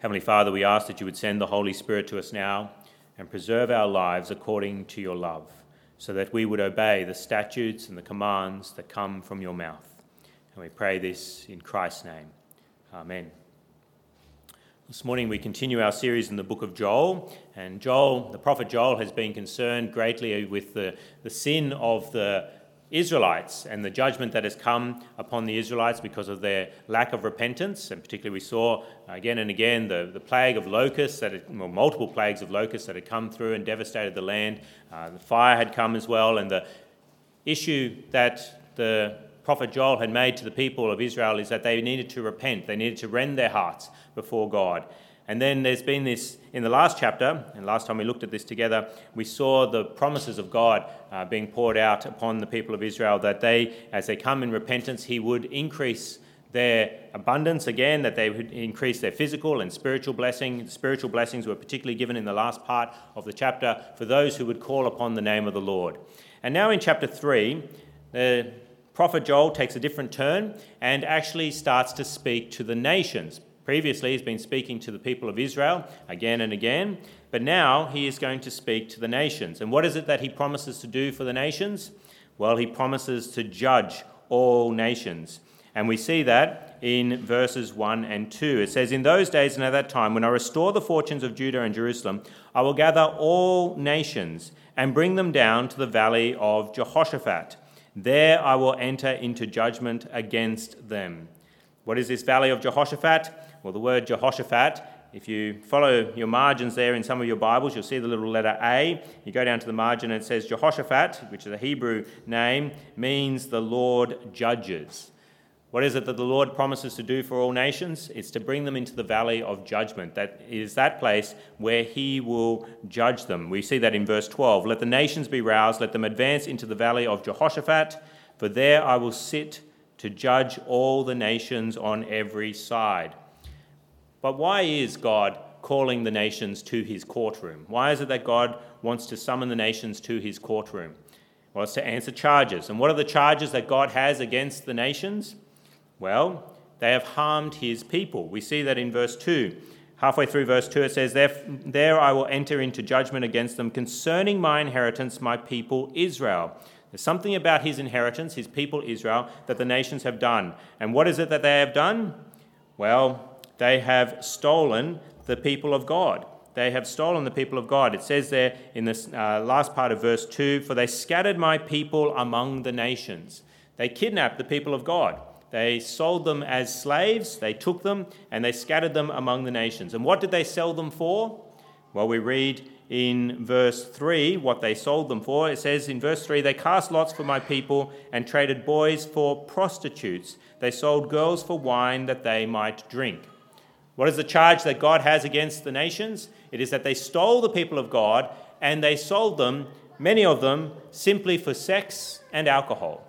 Heavenly Father, we ask that you would send the Holy Spirit to us now and preserve our lives according to your love, so that we would obey the statutes and the commands that come from your mouth. And we pray this in Christ's name. Amen. This morning we continue our series in the book of Joel, and Joel, the prophet Joel, has been concerned greatly with the, the sin of the Israelites and the judgment that has come upon the Israelites because of their lack of repentance. And particularly, we saw again and again the, the plague of locusts, that had, well, multiple plagues of locusts that had come through and devastated the land. Uh, the fire had come as well, and the issue that the prophet Joel had made to the people of Israel is that they needed to repent, they needed to rend their hearts before God. And then there's been this in the last chapter, and last time we looked at this together, we saw the promises of God uh, being poured out upon the people of Israel that they, as they come in repentance, He would increase their abundance again, that they would increase their physical and spiritual blessing. Spiritual blessings were particularly given in the last part of the chapter for those who would call upon the name of the Lord. And now in chapter 3, the prophet Joel takes a different turn and actually starts to speak to the nations, Previously, he's been speaking to the people of Israel again and again, but now he is going to speak to the nations. And what is it that he promises to do for the nations? Well, he promises to judge all nations. And we see that in verses 1 and 2. It says, In those days and at that time, when I restore the fortunes of Judah and Jerusalem, I will gather all nations and bring them down to the valley of Jehoshaphat. There I will enter into judgment against them. What is this valley of Jehoshaphat? Well, the word Jehoshaphat, if you follow your margins there in some of your Bibles, you'll see the little letter A. You go down to the margin and it says Jehoshaphat, which is a Hebrew name, means the Lord judges. What is it that the Lord promises to do for all nations? It's to bring them into the valley of judgment. That is that place where he will judge them. We see that in verse 12. Let the nations be roused, let them advance into the valley of Jehoshaphat, for there I will sit to judge all the nations on every side. But why is God calling the nations to his courtroom? Why is it that God wants to summon the nations to his courtroom? Well, it's to answer charges. And what are the charges that God has against the nations? Well, they have harmed his people. We see that in verse 2. Halfway through verse 2, it says, there, there I will enter into judgment against them concerning my inheritance, my people Israel. There's something about his inheritance, his people Israel, that the nations have done. And what is it that they have done? Well, they have stolen the people of God. They have stolen the people of God. It says there in this uh, last part of verse 2 For they scattered my people among the nations. They kidnapped the people of God. They sold them as slaves, they took them, and they scattered them among the nations. And what did they sell them for? Well, we read in verse 3 what they sold them for. It says in verse 3 They cast lots for my people and traded boys for prostitutes. They sold girls for wine that they might drink. What is the charge that God has against the nations? It is that they stole the people of God and they sold them, many of them, simply for sex and alcohol.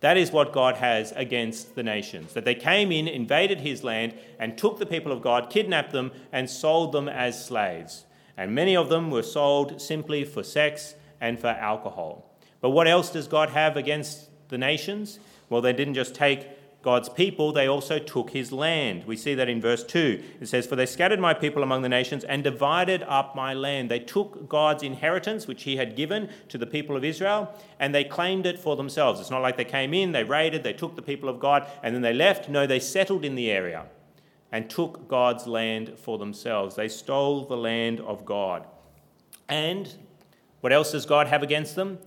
That is what God has against the nations. That they came in, invaded his land, and took the people of God, kidnapped them, and sold them as slaves. And many of them were sold simply for sex and for alcohol. But what else does God have against the nations? Well, they didn't just take God's people, they also took his land. We see that in verse 2. It says, For they scattered my people among the nations and divided up my land. They took God's inheritance, which he had given to the people of Israel, and they claimed it for themselves. It's not like they came in, they raided, they took the people of God, and then they left. No, they settled in the area and took God's land for themselves. They stole the land of God. And what else does God have against them?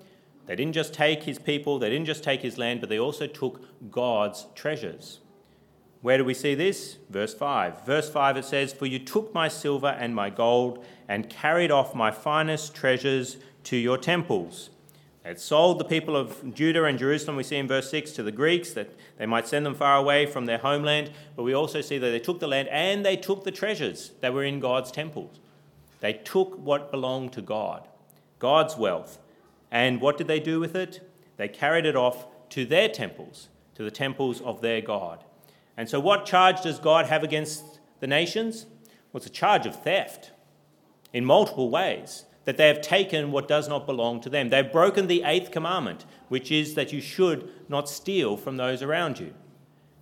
They didn't just take his people, they didn't just take his land, but they also took God's treasures. Where do we see this? Verse 5. Verse 5 it says, For you took my silver and my gold and carried off my finest treasures to your temples. They sold the people of Judah and Jerusalem, we see in verse 6, to the Greeks that they might send them far away from their homeland. But we also see that they took the land and they took the treasures that were in God's temples. They took what belonged to God, God's wealth, and what did they do with it? They carried it off to their temples, to the temples of their God. And so, what charge does God have against the nations? Well, it's a charge of theft in multiple ways, that they have taken what does not belong to them. They've broken the eighth commandment, which is that you should not steal from those around you.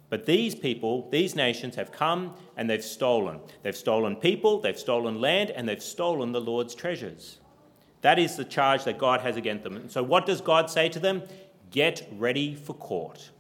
But these people, these nations have come and they've stolen. They've stolen people, they've stolen land, and they've stolen the Lord's treasures. That is the charge that God has against them. And so, what does God say to them? Get ready for court.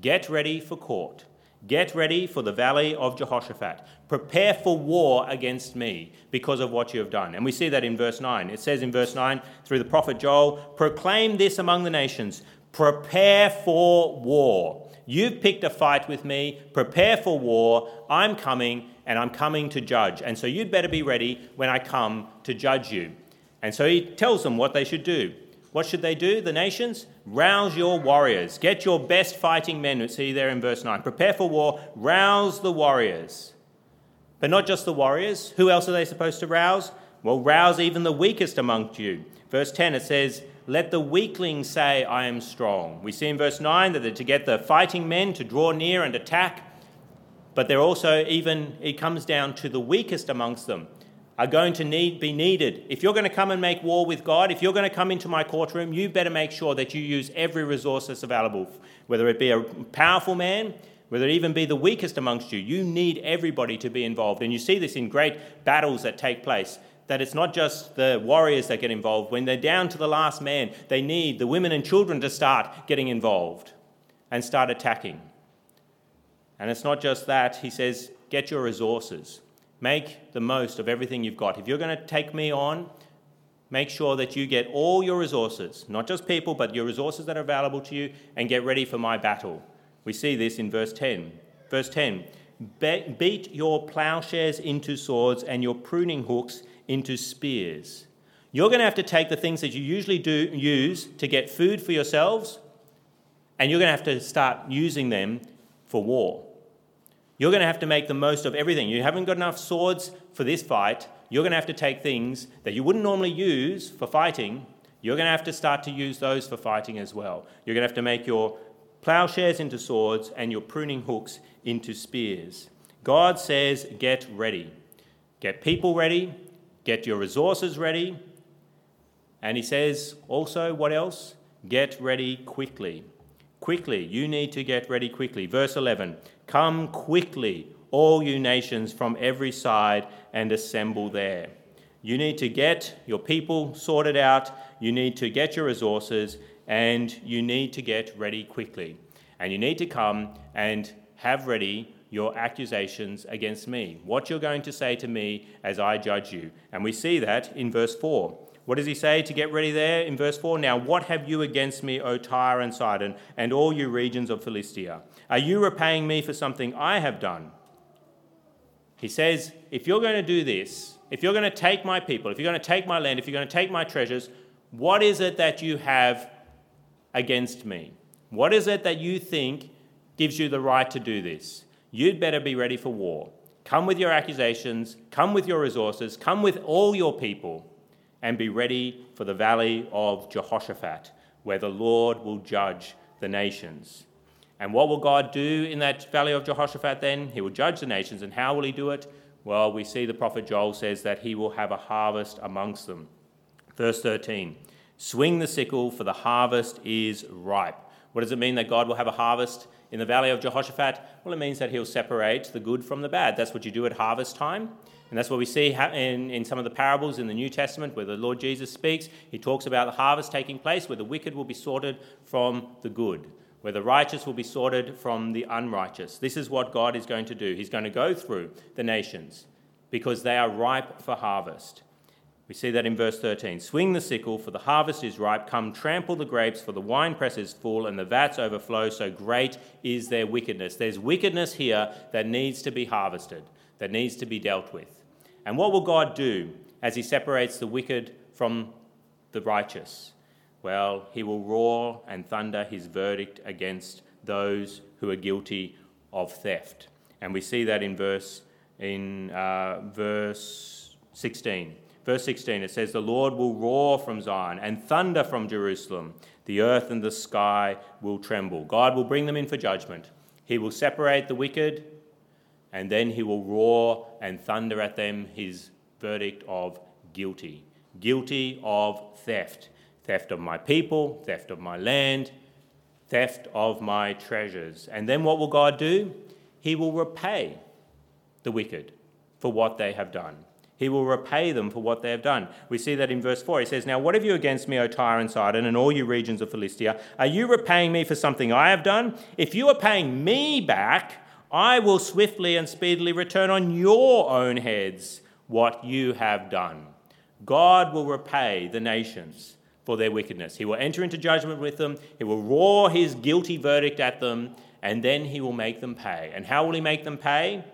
Get ready for court. Get ready for the valley of Jehoshaphat. Prepare for war against me because of what you have done. And we see that in verse 9. It says in verse 9 through the prophet Joel Proclaim this among the nations, prepare for war. You've picked a fight with me, prepare for war. I'm coming, and I'm coming to judge. And so you'd better be ready when I come to judge you. And so he tells them what they should do. What should they do, the nations? Rouse your warriors. Get your best fighting men. See there in verse 9. Prepare for war. Rouse the warriors. But not just the warriors. Who else are they supposed to rouse? Well, rouse even the weakest amongst you. Verse 10, it says, Let the weakling say, I am strong. We see in verse 9 that they're to get the fighting men to draw near and attack. But they're also even, it comes down to the weakest amongst them are going to need, be needed. If you're going to come and make war with God, if you're going to come into my courtroom, you better make sure that you use every resource that's available, whether it be a powerful man, whether it even be the weakest amongst you. You need everybody to be involved. And you see this in great battles that take place. That it's not just the warriors that get involved. When they're down to the last man, they need the women and children to start getting involved and start attacking. And it's not just that. He says, get your resources. Make the most of everything you've got. If you're going to take me on, make sure that you get all your resources, not just people, but your resources that are available to you, and get ready for my battle. We see this in verse 10. Verse 10 Beat your plowshares into swords and your pruning hooks into spears. You're going to have to take the things that you usually do use to get food for yourselves, and you're going to have to start using them for war. You're going to have to make the most of everything. You haven't got enough swords for this fight. You're going to have to take things that you wouldn't normally use for fighting. You're going to have to start to use those for fighting as well. You're going to have to make your plowshares into swords and your pruning hooks into spears. God says, get ready. Get people ready, get your resources ready. And He says also, what else? Get ready quickly. Quickly. You need to get ready quickly. Verse 11 Come quickly, all you nations from every side, and assemble there. You need to get your people sorted out, you need to get your resources, and you need to get ready quickly. And you need to come and have ready your accusations against me, what you're going to say to me as I judge you. And we see that in verse 4. What does he say to get ready there in verse 4? Now, what have you against me, O Tyre and Sidon, and all you regions of Philistia? Are you repaying me for something I have done? He says, if you're going to do this, if you're going to take my people, if you're going to take my land, if you're going to take my treasures, what is it that you have against me? What is it that you think gives you the right to do this? You'd better be ready for war. Come with your accusations, come with your resources, come with all your people and be ready for the valley of Jehoshaphat, where the Lord will judge the nations. And what will God do in that valley of Jehoshaphat then? He will judge the nations. And how will he do it? Well, we see the prophet Joel says that he will have a harvest amongst them. Verse 13 Swing the sickle, for the harvest is ripe. What does it mean that God will have a harvest in the valley of Jehoshaphat? Well, it means that he'll separate the good from the bad. That's what you do at harvest time. And that's what we see in, in some of the parables in the New Testament where the Lord Jesus speaks. He talks about the harvest taking place where the wicked will be sorted from the good, where the righteous will be sorted from the unrighteous. This is what God is going to do. He's going to go through the nations because they are ripe for harvest. We see that in verse 13. Swing the sickle, for the harvest is ripe. Come, trample the grapes, for the winepress is full, and the vats overflow, so great is their wickedness. There's wickedness here that needs to be harvested, that needs to be dealt with. And what will God do as he separates the wicked from the righteous? Well, he will roar and thunder his verdict against those who are guilty of theft. And we see that in verse in uh, verse 16. Verse 16 it says the Lord will roar from Zion and thunder from Jerusalem. The earth and the sky will tremble. God will bring them in for judgment. He will separate the wicked and then he will roar and thunder at them his verdict of guilty. Guilty of theft. Theft of my people, theft of my land, theft of my treasures. And then what will God do? He will repay the wicked for what they have done. He will repay them for what they have done. We see that in verse 4. He says, Now, what have you against me, O Tyre and Sidon, and all you regions of Philistia? Are you repaying me for something I have done? If you are paying me back, I will swiftly and speedily return on your own heads what you have done. God will repay the nations for their wickedness. He will enter into judgment with them, he will roar his guilty verdict at them, and then he will make them pay. And how will he make them pay?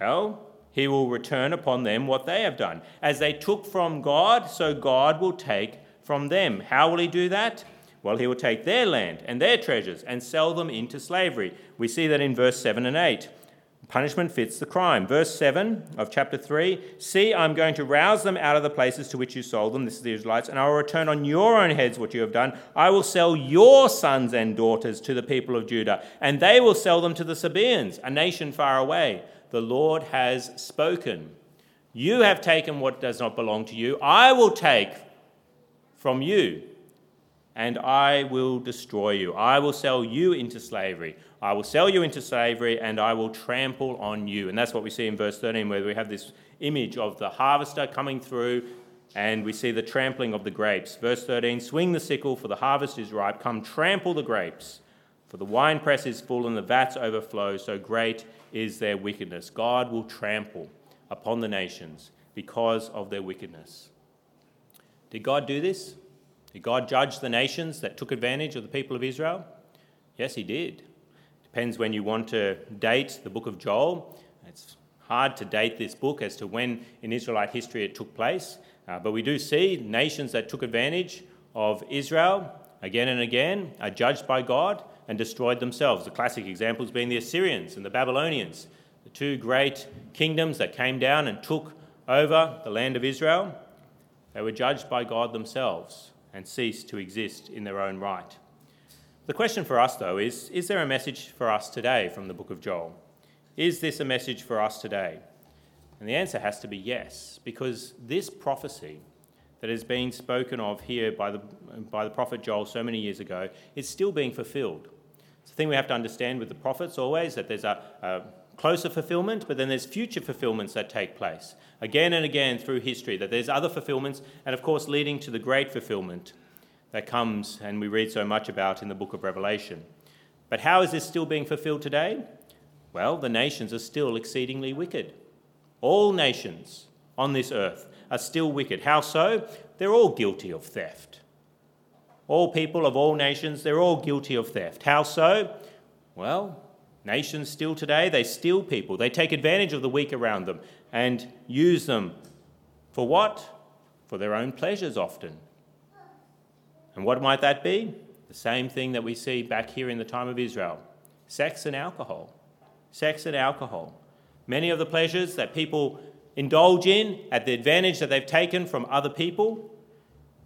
Well, he will return upon them what they have done. As they took from God, so God will take from them. How will he do that? Well, he will take their land and their treasures and sell them into slavery. We see that in verse 7 and 8. Punishment fits the crime. Verse 7 of chapter 3 See, I'm going to rouse them out of the places to which you sold them, this is the Israelites, and I will return on your own heads what you have done. I will sell your sons and daughters to the people of Judah, and they will sell them to the Sabeans, a nation far away. The Lord has spoken. You have taken what does not belong to you. I will take from you and I will destroy you. I will sell you into slavery. I will sell you into slavery and I will trample on you. And that's what we see in verse 13, where we have this image of the harvester coming through and we see the trampling of the grapes. Verse 13 Swing the sickle, for the harvest is ripe. Come trample the grapes, for the winepress is full and the vats overflow. So great is their wickedness. God will trample upon the nations because of their wickedness. Did God do this? Did God judge the nations that took advantage of the people of Israel? Yes, He did. Depends when you want to date the book of Joel. It's hard to date this book as to when in Israelite history it took place, uh, but we do see nations that took advantage of Israel again and again are judged by God and destroyed themselves. The classic examples being the Assyrians and the Babylonians, the two great kingdoms that came down and took over the land of Israel. They were judged by God themselves and cease to exist in their own right. The question for us, though, is is there a message for us today from the book of Joel? Is this a message for us today? And the answer has to be yes, because this prophecy that has been spoken of here by the, by the prophet Joel so many years ago is still being fulfilled. It's the thing we have to understand with the prophets always that there's a, a closer fulfillment, but then there's future fulfillments that take place again and again through history, that there's other fulfillments, and of course, leading to the great fulfillment that comes and we read so much about in the book of Revelation. But how is this still being fulfilled today? Well, the nations are still exceedingly wicked. All nations on this earth are still wicked. How so? They're all guilty of theft. All people of all nations, they're all guilty of theft. How so? Well, Nations still today, they steal people. They take advantage of the weak around them and use them for what? For their own pleasures often. And what might that be? The same thing that we see back here in the time of Israel sex and alcohol. Sex and alcohol. Many of the pleasures that people indulge in at the advantage that they've taken from other people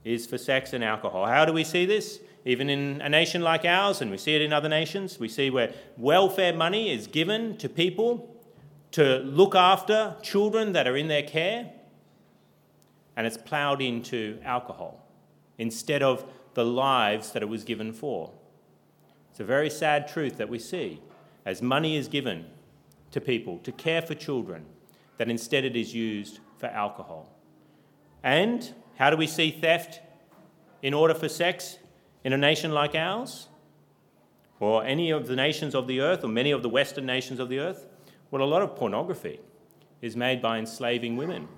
is for sex and alcohol. How do we see this? Even in a nation like ours, and we see it in other nations, we see where welfare money is given to people to look after children that are in their care, and it's ploughed into alcohol instead of the lives that it was given for. It's a very sad truth that we see as money is given to people to care for children, that instead it is used for alcohol. And how do we see theft in order for sex? In a nation like ours, or any of the nations of the earth, or many of the Western nations of the earth? Well, a lot of pornography is made by enslaving women.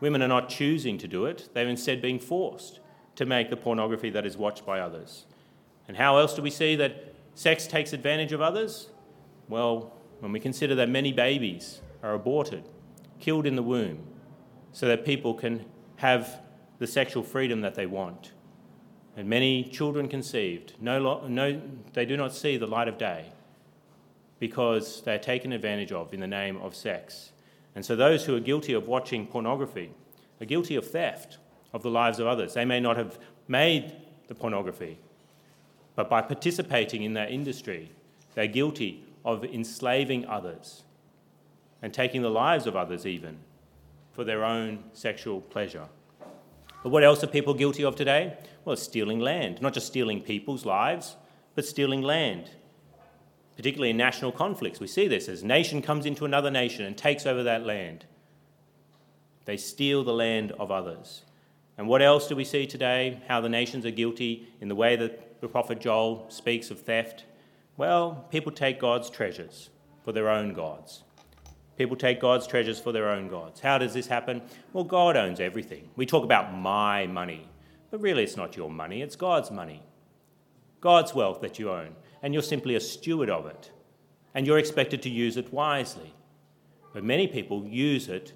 Women are not choosing to do it, they're instead being forced to make the pornography that is watched by others. And how else do we see that sex takes advantage of others? Well, when we consider that many babies are aborted, killed in the womb, so that people can have the sexual freedom that they want and many children conceived, no, no, they do not see the light of day because they are taken advantage of in the name of sex. And so those who are guilty of watching pornography are guilty of theft of the lives of others. They may not have made the pornography, but by participating in that industry, they're guilty of enslaving others and taking the lives of others even for their own sexual pleasure. But what else are people guilty of today? Well, stealing land, not just stealing people's lives, but stealing land, particularly in national conflicts. We see this as a nation comes into another nation and takes over that land. They steal the land of others. And what else do we see today? How the nations are guilty in the way that the prophet Joel speaks of theft. Well, people take God's treasures for their own gods. People take God's treasures for their own gods. How does this happen? Well, God owns everything. We talk about my money, but really it's not your money, it's God's money. God's wealth that you own, and you're simply a steward of it. And you're expected to use it wisely. But many people use it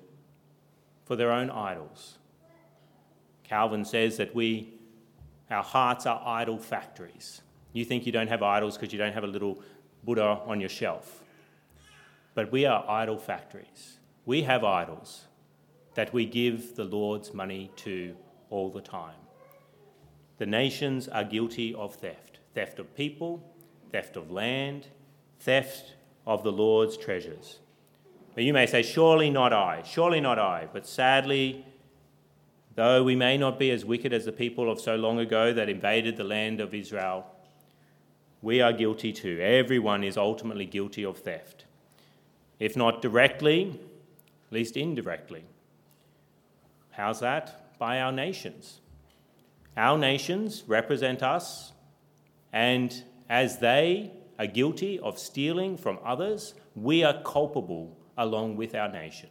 for their own idols. Calvin says that we, our hearts are idol factories. You think you don't have idols because you don't have a little Buddha on your shelf. But we are idol factories. We have idols that we give the Lord's money to all the time. The nations are guilty of theft theft of people, theft of land, theft of the Lord's treasures. But you may say, Surely not I, surely not I. But sadly, though we may not be as wicked as the people of so long ago that invaded the land of Israel, we are guilty too. Everyone is ultimately guilty of theft if not directly, at least indirectly. How's that? By our nations. Our nations represent us, and as they are guilty of stealing from others, we are culpable along with our nation.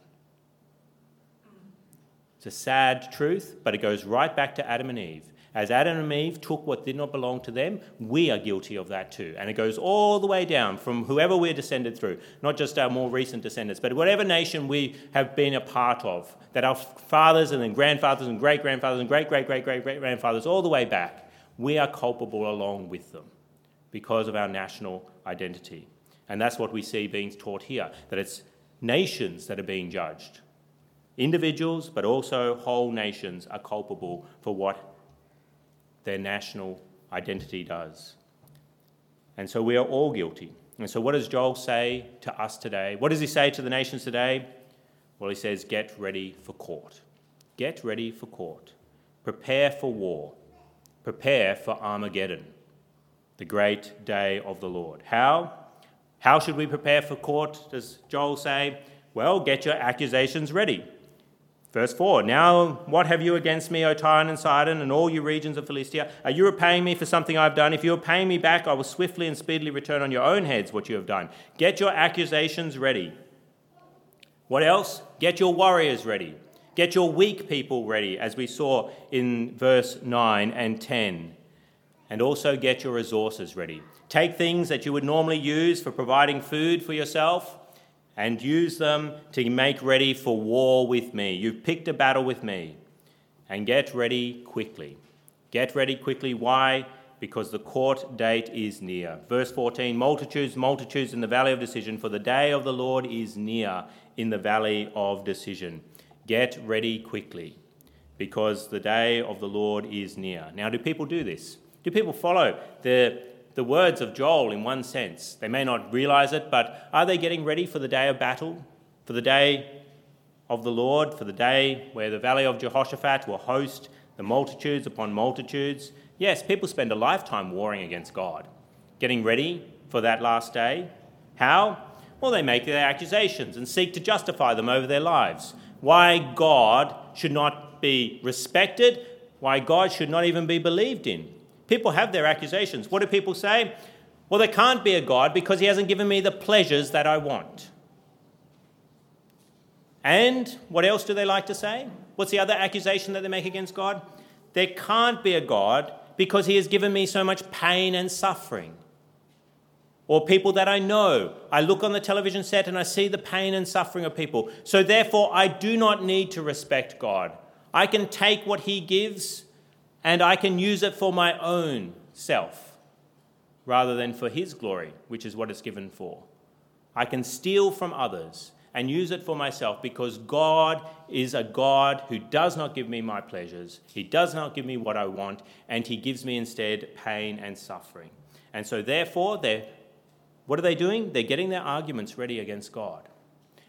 It's a sad truth, but it goes right back to Adam and Eve. As Adam and Eve took what did not belong to them, we are guilty of that too. And it goes all the way down from whoever we're descended through, not just our more recent descendants, but whatever nation we have been a part of, that our fathers and then grandfathers and great grandfathers and great great great great great grandfathers, all the way back, we are culpable along with them because of our national identity. And that's what we see being taught here that it's nations that are being judged. Individuals, but also whole nations, are culpable for what their national identity does. And so we are all guilty. And so, what does Joel say to us today? What does he say to the nations today? Well, he says, Get ready for court. Get ready for court. Prepare for war. Prepare for Armageddon, the great day of the Lord. How? How should we prepare for court, does Joel say? Well, get your accusations ready. Verse 4 Now, what have you against me, O Tyre and Sidon, and all you regions of Philistia? Are you repaying me for something I've done? If you are paying me back, I will swiftly and speedily return on your own heads what you have done. Get your accusations ready. What else? Get your warriors ready. Get your weak people ready, as we saw in verse 9 and 10. And also get your resources ready. Take things that you would normally use for providing food for yourself and use them to make ready for war with me. You've picked a battle with me. And get ready quickly. Get ready quickly. Why? Because the court date is near. Verse 14 Multitudes, multitudes in the valley of decision, for the day of the Lord is near in the valley of decision. Get ready quickly, because the day of the Lord is near. Now, do people do this? Do people follow the the words of Joel in one sense. They may not realize it, but are they getting ready for the day of battle? For the day of the Lord? For the day where the valley of Jehoshaphat will host the multitudes upon multitudes? Yes, people spend a lifetime warring against God, getting ready for that last day. How? Well, they make their accusations and seek to justify them over their lives. Why God should not be respected, why God should not even be believed in. People have their accusations. What do people say? Well, there can't be a God because he hasn't given me the pleasures that I want. And what else do they like to say? What's the other accusation that they make against God? There can't be a God because he has given me so much pain and suffering. Or people that I know. I look on the television set and I see the pain and suffering of people. So therefore, I do not need to respect God. I can take what he gives and I can use it for my own self rather than for His glory, which is what it's given for. I can steal from others and use it for myself because God is a God who does not give me my pleasures. He does not give me what I want, and He gives me instead pain and suffering. And so, therefore, they're, what are they doing? They're getting their arguments ready against God.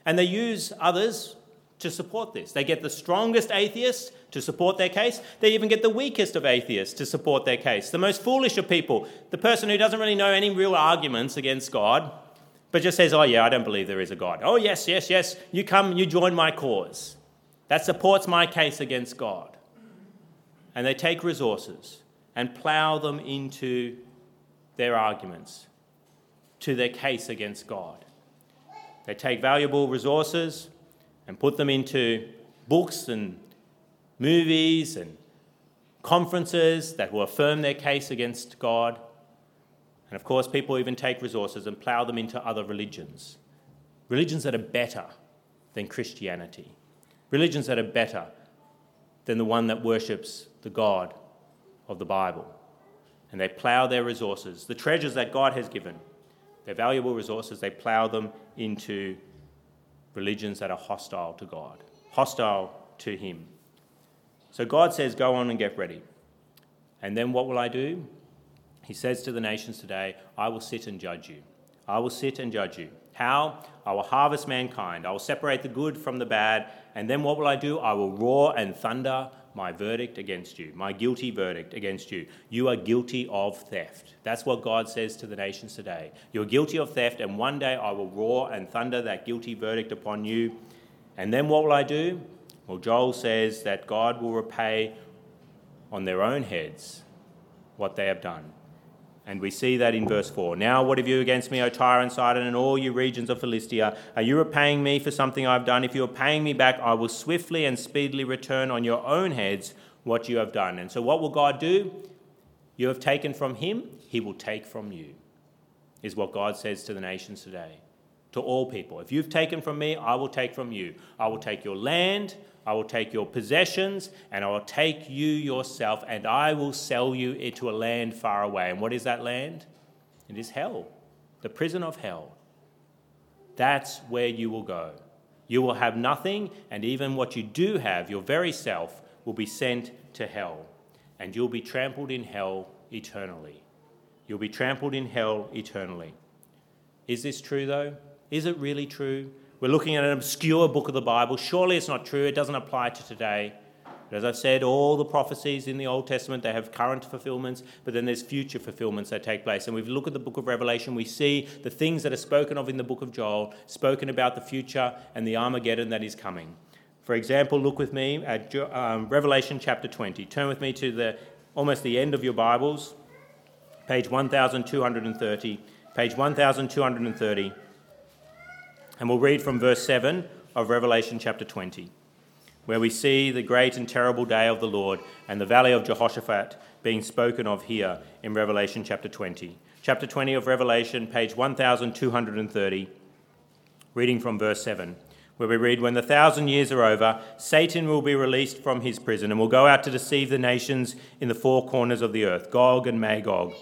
And they use others to support this. They get the strongest atheists to support their case. They even get the weakest of atheists to support their case. The most foolish of people, the person who doesn't really know any real arguments against God, but just says, Oh, yeah, I don't believe there is a God. Oh, yes, yes, yes, you come, you join my cause. That supports my case against God. And they take resources and plow them into their arguments, to their case against God. They take valuable resources and put them into books and movies and conferences that will affirm their case against God. And of course, people even take resources and plow them into other religions. Religions that are better than Christianity. Religions that are better than the one that worships the God of the Bible. And they plow their resources, the treasures that God has given, their valuable resources, they plow them into religions that are hostile to God, hostile to Him. So God says, Go on and get ready. And then what will I do? He says to the nations today, I will sit and judge you. I will sit and judge you. How? I will harvest mankind. I will separate the good from the bad. And then what will I do? I will roar and thunder my verdict against you, my guilty verdict against you. You are guilty of theft. That's what God says to the nations today. You're guilty of theft, and one day I will roar and thunder that guilty verdict upon you. And then what will I do? Well, Joel says that God will repay on their own heads what they have done. And we see that in verse 4. Now, what have you against me, O Tyre and Sidon, and all you regions of Philistia? Are you repaying me for something I've done? If you are paying me back, I will swiftly and speedily return on your own heads what you have done. And so, what will God do? You have taken from him, he will take from you, is what God says to the nations today, to all people. If you've taken from me, I will take from you. I will take your land, I will take your possessions, and I will take you yourself, and I will sell you into a land far away. And what is that land? It is hell, the prison of hell. That's where you will go. You will have nothing, and even what you do have, your very self, will be sent to hell, and you'll be trampled in hell eternally. You'll be trampled in hell eternally. Is this true, though? Is it really true? We're looking at an obscure book of the Bible. Surely it's not true. It doesn't apply to today. But as I've said, all the prophecies in the Old Testament, they have current fulfillments, but then there's future fulfillments that take place. And we look at the book of Revelation, we see the things that are spoken of in the book of Joel, spoken about the future and the Armageddon that is coming. For example, look with me at um, Revelation chapter 20. Turn with me to the almost the end of your Bibles, page 1230. Page 1230. And we'll read from verse 7 of Revelation chapter 20, where we see the great and terrible day of the Lord and the valley of Jehoshaphat being spoken of here in Revelation chapter 20. Chapter 20 of Revelation, page 1230, reading from verse 7 where we read, When the thousand years are over, Satan will be released from his prison and will go out to deceive the nations in the four corners of the earth, Gog and Magog,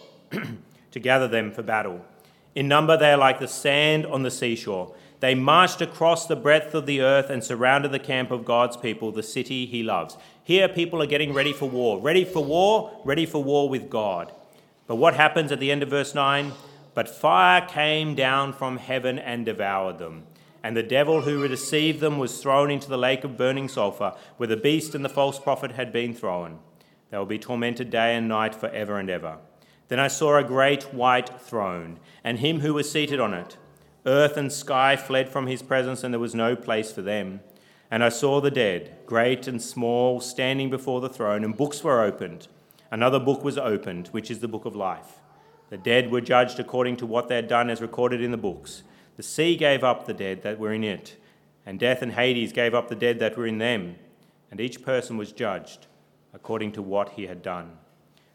to gather them for battle. In number, they are like the sand on the seashore. They marched across the breadth of the earth and surrounded the camp of God's people, the city he loves. Here, people are getting ready for war. Ready for war, ready for war with God. But what happens at the end of verse 9? But fire came down from heaven and devoured them. And the devil who deceived them was thrown into the lake of burning sulfur, where the beast and the false prophet had been thrown. They will be tormented day and night for ever and ever. Then I saw a great white throne, and him who was seated on it. Earth and sky fled from his presence, and there was no place for them. And I saw the dead, great and small, standing before the throne, and books were opened. Another book was opened, which is the book of life. The dead were judged according to what they had done as recorded in the books. The sea gave up the dead that were in it, and death and Hades gave up the dead that were in them, and each person was judged according to what he had done.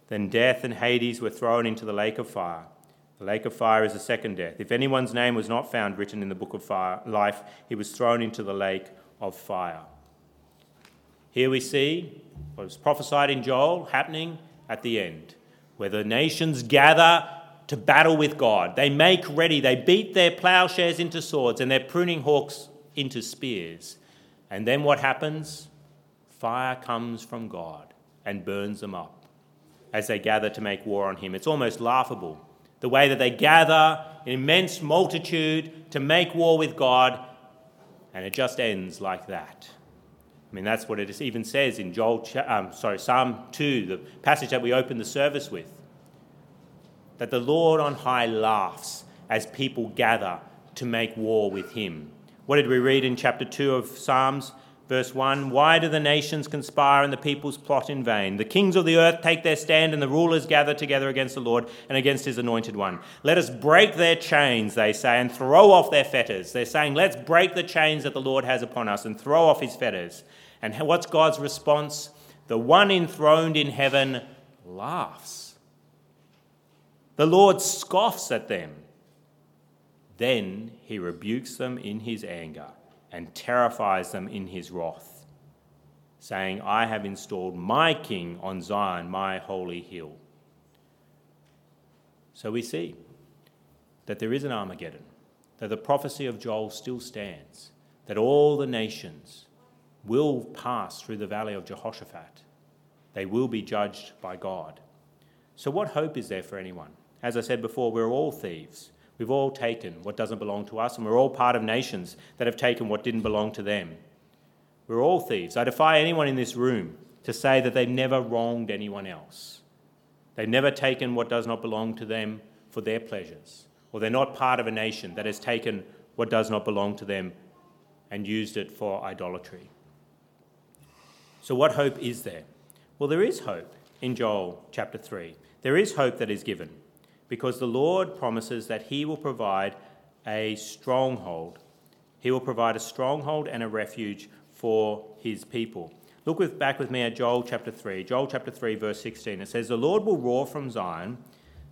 Then death and Hades were thrown into the lake of fire. The lake of fire is the second death. If anyone's name was not found written in the book of fire, life, he was thrown into the lake of fire. Here we see what was prophesied in Joel happening at the end, where the nations gather to battle with God. They make ready, they beat their plowshares into swords and their pruning hawks into spears. And then what happens? Fire comes from God and burns them up as they gather to make war on Him. It's almost laughable the way that they gather in immense multitude to make war with God, and it just ends like that. I mean, that's what it even says in Joel, um, sorry, Psalm 2, the passage that we opened the service with. That the Lord on high laughs as people gather to make war with him. What did we read in chapter 2 of Psalms? Verse 1 Why do the nations conspire and the peoples plot in vain? The kings of the earth take their stand and the rulers gather together against the Lord and against his anointed one. Let us break their chains, they say, and throw off their fetters. They're saying, Let's break the chains that the Lord has upon us and throw off his fetters. And what's God's response? The one enthroned in heaven laughs. The Lord scoffs at them. Then he rebukes them in his anger and terrifies them in his wrath, saying, I have installed my king on Zion, my holy hill. So we see that there is an Armageddon, that the prophecy of Joel still stands, that all the nations will pass through the valley of Jehoshaphat. They will be judged by God. So, what hope is there for anyone? As I said before, we're all thieves. We've all taken what doesn't belong to us, and we're all part of nations that have taken what didn't belong to them. We're all thieves. I defy anyone in this room to say that they've never wronged anyone else. They've never taken what does not belong to them for their pleasures, or they're not part of a nation that has taken what does not belong to them and used it for idolatry. So, what hope is there? Well, there is hope in Joel chapter 3. There is hope that is given because the Lord promises that He will provide a stronghold. He will provide a stronghold and a refuge for His people. Look with, back with me at Joel chapter 3. Joel chapter 3, verse 16. It says, The Lord will roar from Zion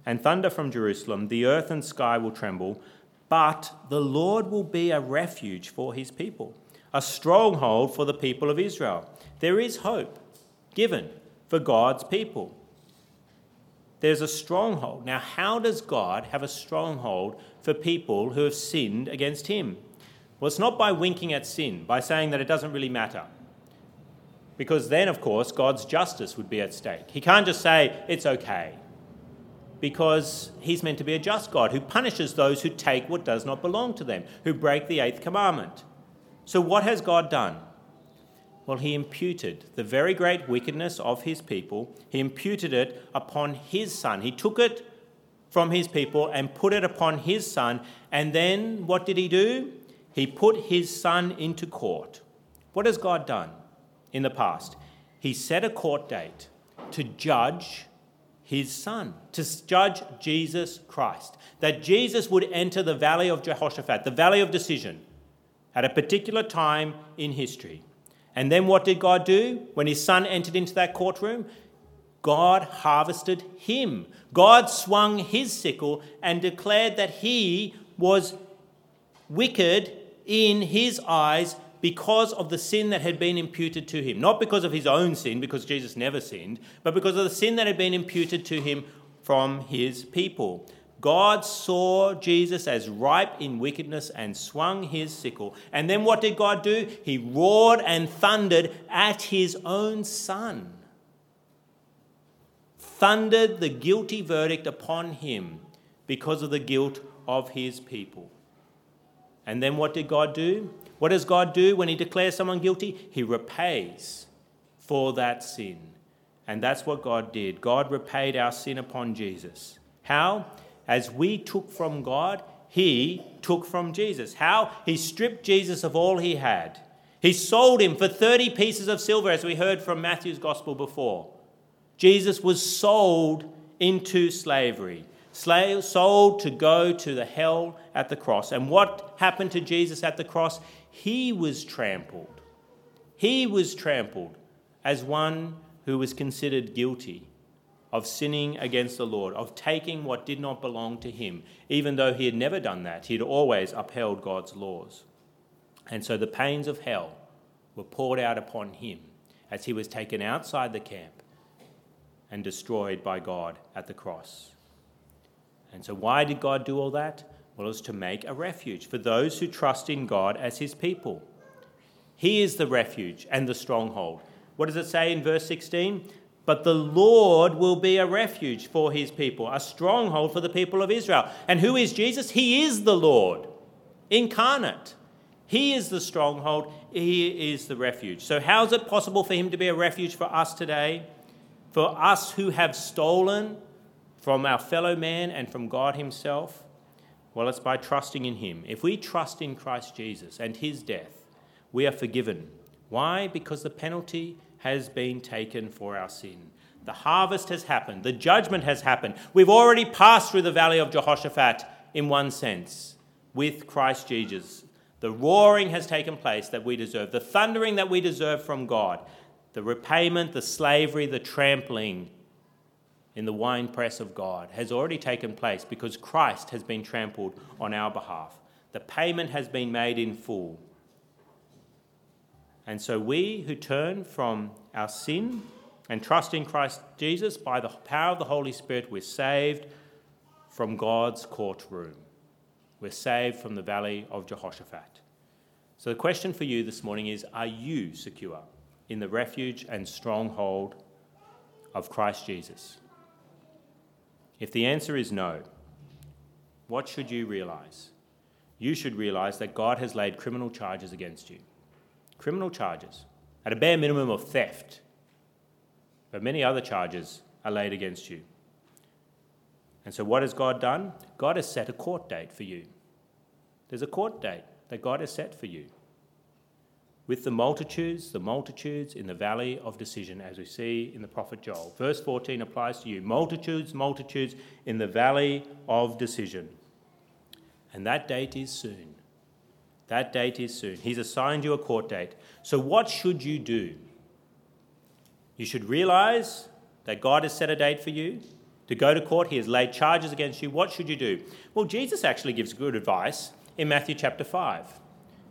and thunder from Jerusalem. The earth and sky will tremble, but the Lord will be a refuge for his people, a stronghold for the people of Israel. There is hope given for God's people there's a stronghold. Now, how does God have a stronghold for people who have sinned against Him? Well, it's not by winking at sin, by saying that it doesn't really matter. Because then, of course, God's justice would be at stake. He can't just say, it's okay. Because he's meant to be a just God who punishes those who take what does not belong to them, who break the eighth commandment. So, what has God done? Well, he imputed the very great wickedness of his people, he imputed it upon his son. He took it from his people and put it upon his son. And then what did he do? He put his son into court. What has God done in the past? He set a court date to judge his son, to judge Jesus Christ. That Jesus would enter the valley of Jehoshaphat, the valley of decision, at a particular time in history. And then what did God do when his son entered into that courtroom? God harvested him. God swung his sickle and declared that he was wicked in his eyes because of the sin that had been imputed to him. Not because of his own sin, because Jesus never sinned, but because of the sin that had been imputed to him from his people. God saw Jesus as ripe in wickedness and swung his sickle. And then what did God do? He roared and thundered at his own son. Thundered the guilty verdict upon him because of the guilt of his people. And then what did God do? What does God do when he declares someone guilty? He repays for that sin. And that's what God did. God repaid our sin upon Jesus. How? As we took from God, he took from Jesus. How? He stripped Jesus of all he had. He sold him for 30 pieces of silver, as we heard from Matthew's gospel before. Jesus was sold into slavery, slave, sold to go to the hell at the cross. And what happened to Jesus at the cross? He was trampled. He was trampled as one who was considered guilty of sinning against the Lord, of taking what did not belong to him, even though he had never done that. He had always upheld God's laws. And so the pains of hell were poured out upon him as he was taken outside the camp and destroyed by God at the cross. And so, why did God do all that? Well, it was to make a refuge for those who trust in God as his people. He is the refuge and the stronghold. What does it say in verse 16? But the Lord will be a refuge for his people, a stronghold for the people of Israel. And who is Jesus? He is the Lord, incarnate. He is the stronghold, He is the refuge. So, how is it possible for Him to be a refuge for us today? For us who have stolen from our fellow man and from God Himself? Well, it's by trusting in Him. If we trust in Christ Jesus and His death, we are forgiven. Why? Because the penalty has been taken for our sin. The harvest has happened, the judgment has happened. We've already passed through the valley of Jehoshaphat in one sense with Christ Jesus. The roaring has taken place that we deserve, the thundering that we deserve from God, the repayment, the slavery, the trampling in the winepress of God has already taken place because Christ has been trampled on our behalf. The payment has been made in full. And so we who turn from our sin and trust in Christ Jesus by the power of the Holy Spirit, we're saved from God's courtroom. We're saved from the valley of Jehoshaphat. So the question for you this morning is Are you secure in the refuge and stronghold of Christ Jesus? If the answer is no, what should you realize? You should realize that God has laid criminal charges against you. Criminal charges, at a bare minimum of theft, but many other charges are laid against you. And so, what has God done? God has set a court date for you. There's a court date that God has set for you with the multitudes, the multitudes in the valley of decision, as we see in the prophet Joel. Verse 14 applies to you multitudes, multitudes in the valley of decision. And that date is soon. That date is soon. He's assigned you a court date. So, what should you do? You should realize that God has set a date for you to go to court. He has laid charges against you. What should you do? Well, Jesus actually gives good advice in Matthew chapter 5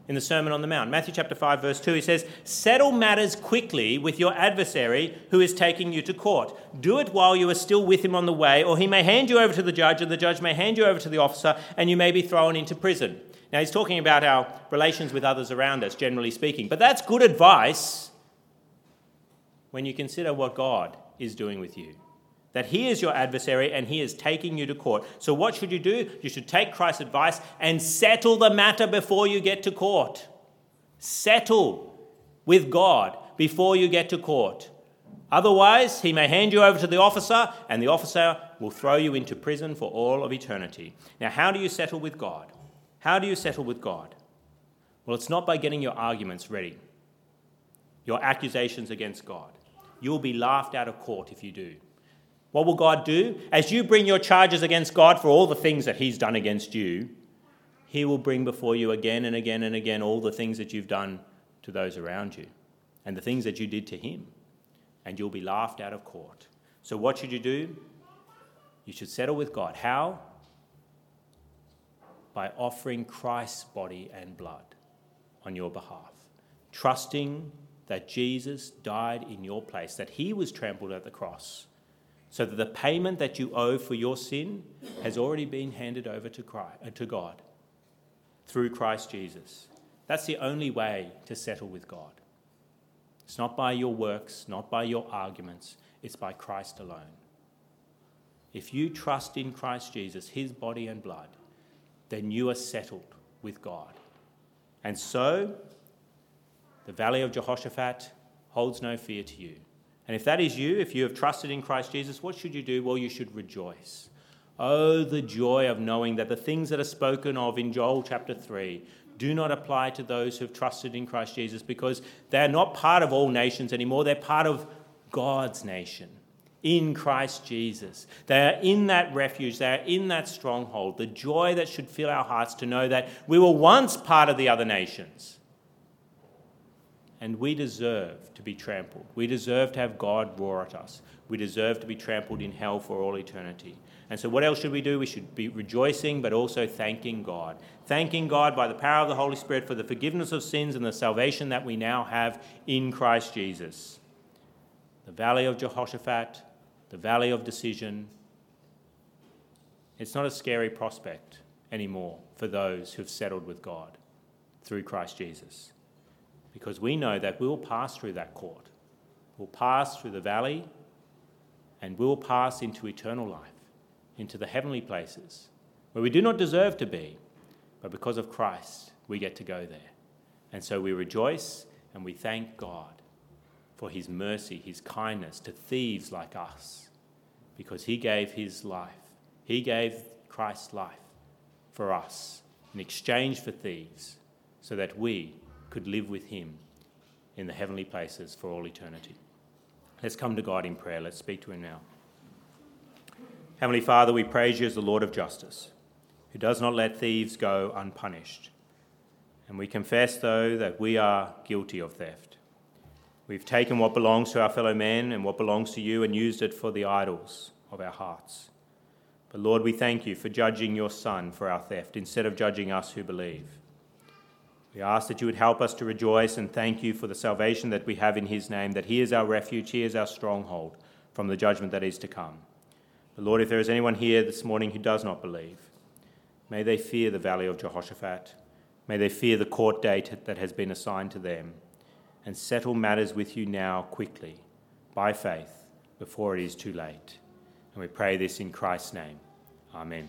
in the Sermon on the Mount. Matthew chapter 5, verse 2, he says, Settle matters quickly with your adversary who is taking you to court. Do it while you are still with him on the way, or he may hand you over to the judge, and the judge may hand you over to the officer, and you may be thrown into prison. Now, he's talking about our relations with others around us, generally speaking. But that's good advice when you consider what God is doing with you that he is your adversary and he is taking you to court. So, what should you do? You should take Christ's advice and settle the matter before you get to court. Settle with God before you get to court. Otherwise, he may hand you over to the officer, and the officer will throw you into prison for all of eternity. Now, how do you settle with God? How do you settle with God? Well, it's not by getting your arguments ready, your accusations against God. You'll be laughed out of court if you do. What will God do? As you bring your charges against God for all the things that He's done against you, He will bring before you again and again and again all the things that you've done to those around you and the things that you did to Him. And you'll be laughed out of court. So, what should you do? You should settle with God. How? By offering Christ's body and blood on your behalf, trusting that Jesus died in your place, that He was trampled at the cross so that the payment that you owe for your sin has already been handed over to, Christ, uh, to God through Christ Jesus. That's the only way to settle with God. It's not by your works, not by your arguments, it's by Christ alone. If you trust in Christ Jesus, his body and blood, then you are settled with God. And so, the valley of Jehoshaphat holds no fear to you. And if that is you, if you have trusted in Christ Jesus, what should you do? Well, you should rejoice. Oh, the joy of knowing that the things that are spoken of in Joel chapter 3 do not apply to those who have trusted in Christ Jesus because they're not part of all nations anymore. They're part of God's nation in Christ Jesus. They are in that refuge, they are in that stronghold. The joy that should fill our hearts to know that we were once part of the other nations and we deserve to be trampled. We deserve to have God roar at us. We deserve to be trampled in hell for all eternity. And so, what else should we do? We should be rejoicing, but also thanking God. Thanking God by the power of the Holy Spirit for the forgiveness of sins and the salvation that we now have in Christ Jesus. The valley of Jehoshaphat, the valley of decision. It's not a scary prospect anymore for those who've settled with God through Christ Jesus because we know that we will pass through that court. We'll pass through the valley and we'll pass into eternal life, into the heavenly places where we do not deserve to be, but because of Christ, we get to go there. And so we rejoice and we thank God for his mercy, his kindness to thieves like us, because he gave his life. He gave Christ's life for us in exchange for thieves, so that we could live with him in the heavenly places for all eternity. Let's come to God in prayer. Let's speak to him now. Heavenly Father, we praise you as the Lord of justice, who does not let thieves go unpunished. And we confess, though, that we are guilty of theft. We've taken what belongs to our fellow men and what belongs to you and used it for the idols of our hearts. But Lord, we thank you for judging your Son for our theft instead of judging us who believe. We ask that you would help us to rejoice and thank you for the salvation that we have in his name, that he is our refuge, he is our stronghold from the judgment that is to come. But Lord, if there is anyone here this morning who does not believe, may they fear the valley of Jehoshaphat May they fear the court date that has been assigned to them and settle matters with you now quickly, by faith, before it is too late. And we pray this in Christ's name. Amen.